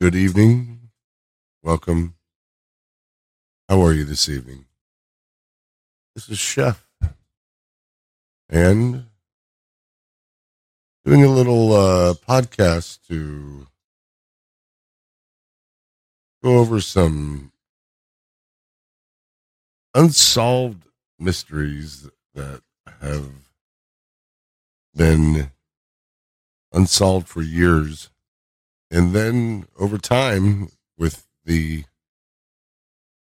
Good evening. Welcome. How are you this evening? This is Chef. And doing a little uh, podcast to go over some unsolved mysteries that have been unsolved for years and then over time with the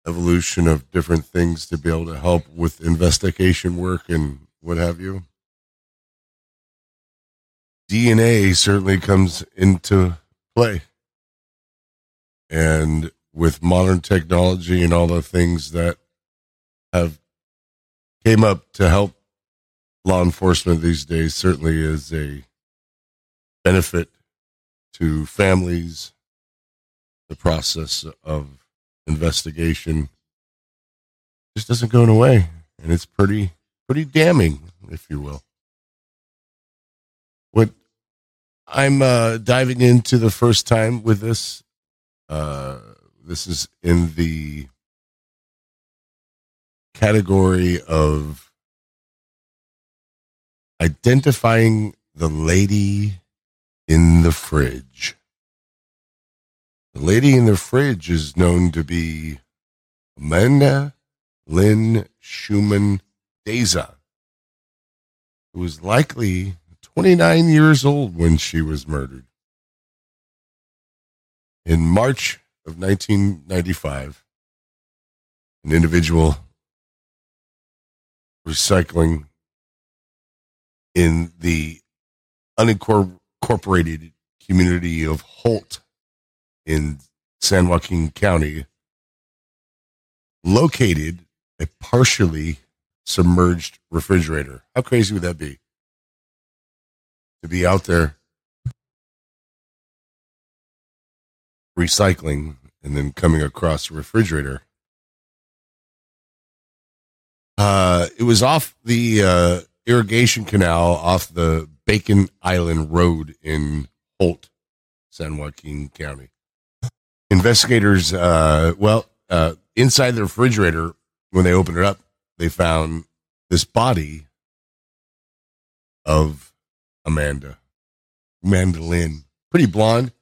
evolution of different things to be able to help with investigation work and what have you dna certainly comes into play. And with modern technology and all the things that have came up to help law enforcement these days certainly is a benefit to families, the process of investigation just doesn't go in away, and it's pretty pretty damning, if you will. What I'm uh, diving into the first time with this. Uh, this is in the category of identifying the lady in the fridge. The lady in the fridge is known to be Amanda Lynn Schumann Daza, who was likely 29 years old when she was murdered. In March of 1995, an individual recycling in the unincorporated incorporated community of Holt in San Joaquin County located a partially submerged refrigerator. How crazy would that be? To be out there recycling and then coming across a refrigerator. Uh, it was off the uh, irrigation canal off the Bacon Island Road in Holt, San Joaquin County. Investigators, uh, well, uh, inside the refrigerator, when they opened it up, they found this body of Amanda, Lynn. Pretty blonde.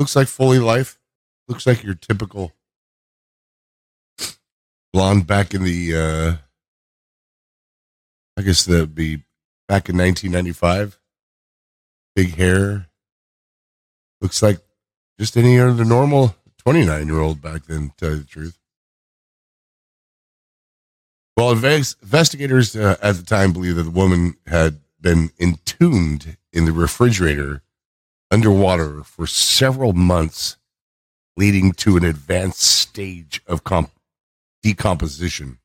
Looks like fully life. Looks like your typical blonde back in the, uh, I guess that'd be back in 1995. Big hair. Looks like just any other normal 29 year old back then, to tell you the truth. Well, investigators uh, at the time believe that the woman had been entombed in the refrigerator underwater for several months, leading to an advanced stage of comp- decomposition.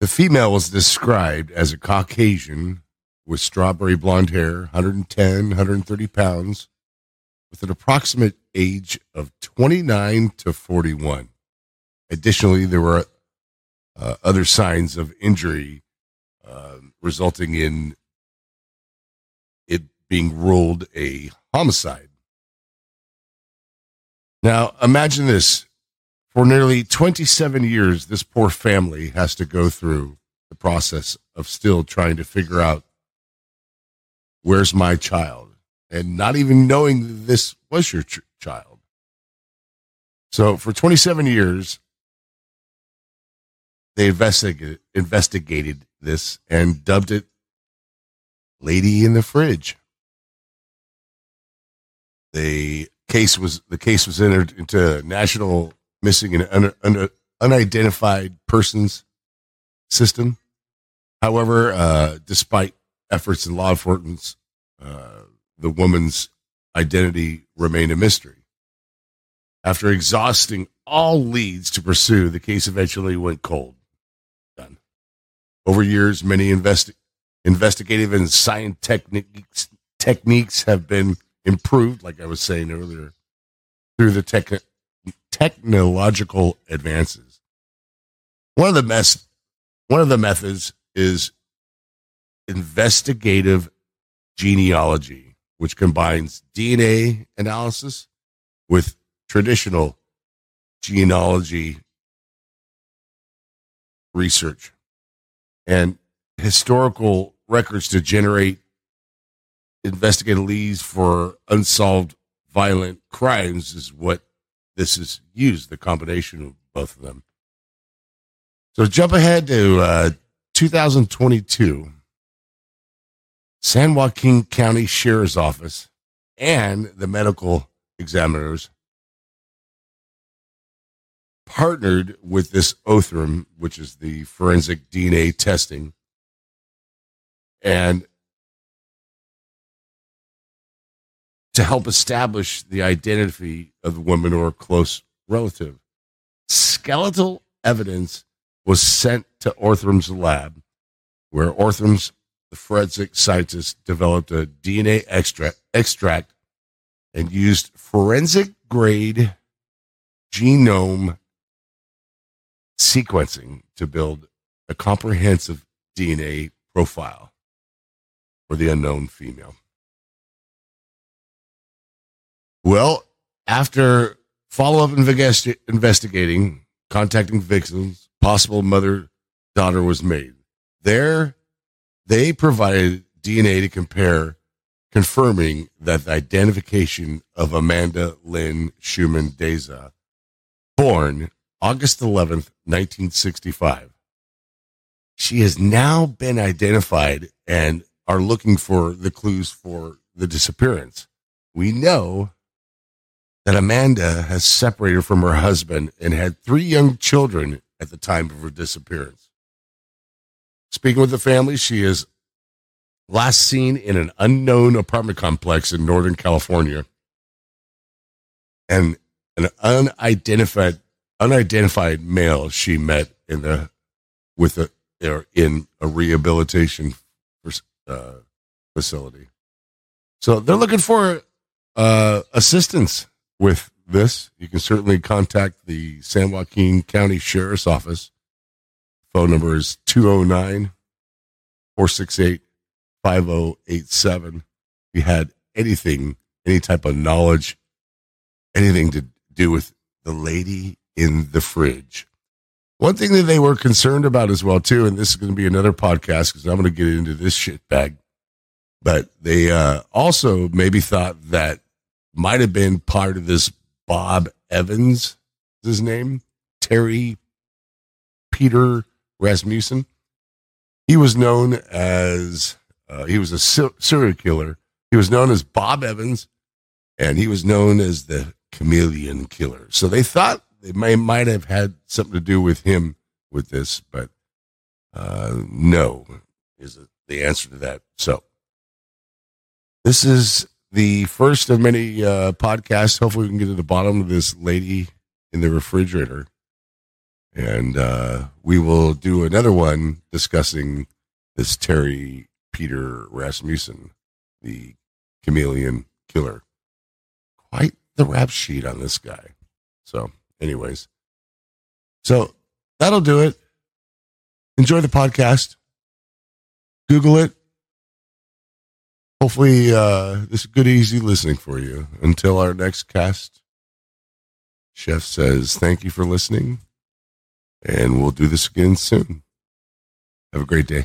The female was described as a Caucasian with strawberry blonde hair, 110, 130 pounds, with an approximate age of 29 to 41. Additionally, there were uh, other signs of injury uh, resulting in it being ruled a homicide. Now, imagine this for nearly 27 years, this poor family has to go through the process of still trying to figure out where's my child and not even knowing this was your ch- child. So for 27 years, they investigated, investigated this and dubbed it Lady in the Fridge. The case was the case was entered into national missing an un, un, unidentified persons system. However, uh, despite efforts in law enforcement, uh, the woman's identity remained a mystery. After exhausting all leads to pursue, the case eventually went cold. Done. Over years, many investi- investigative and science techniques, techniques have been improved, like I was saying earlier, through the tech- technological advances. One of the mess, one of the methods is investigative genealogy. which combines DNA analysis with traditional genealogy research and historical records to generate investigative leads for unsolved violent crimes is what this is used, the combination of both of them. So jump ahead to uh, 2022. San Joaquin County Sheriff's Office and the medical examiners partnered with this Othram, which is the forensic DNA testing, and to help establish the identity of the woman or a close relative. Skeletal evidence was sent to Othram's lab, where Othram's the forensic scientist developed a DNA extract, extract and used forensic grade genome sequencing to build a comprehensive DNA profile for the unknown female. Well, after follow up investi- investigating, contacting victims, possible mother daughter was made. There, they provided DNA to compare, confirming that the identification of Amanda Lynn Schumann Daza, born August 11th, 1965. She has now been identified and are looking for the clues for the disappearance. We know that Amanda has separated from her husband and had three young children at the time of her disappearance. Speaking with the family, she is last seen in an unknown apartment complex in Northern California. And an unidentified unidentified male she met in the with a or in a rehabilitation uh, facility. So they're looking for uh, assistance with this. You can certainly contact the San Joaquin County Sheriff's Office. Phone number is 209 468 5087. If you had anything, any type of knowledge, anything to do with the lady in the fridge. One thing that they were concerned about as well too, and this is going to be another podcast because I'm going to get into this shit bag. But they uh, also maybe thought that might have been part of this Bob Evans, his name, Terry Peter Rasmussen. He was known as uh, he was a serial killer. He was known as Bob Evans, and he was known as the Chameleon Killer. So they thought they may might have had something to do with him with this, but uh, no is the answer to that. So this is the first of many uh, podcasts. Hopefully, we can get to the bottom of this lady in the refrigerator, and uh, we will do another one discussing this Terry Peter Rasmussen, the chameleon killer. Quite the rap sheet on this guy. So anyways. So that'll do it. Enjoy the podcast. Google it. Hopefully, uh, this is good, easy listening for you. Until our next cast, Chef says thank you for listening, and we'll do this again soon. Have a great day.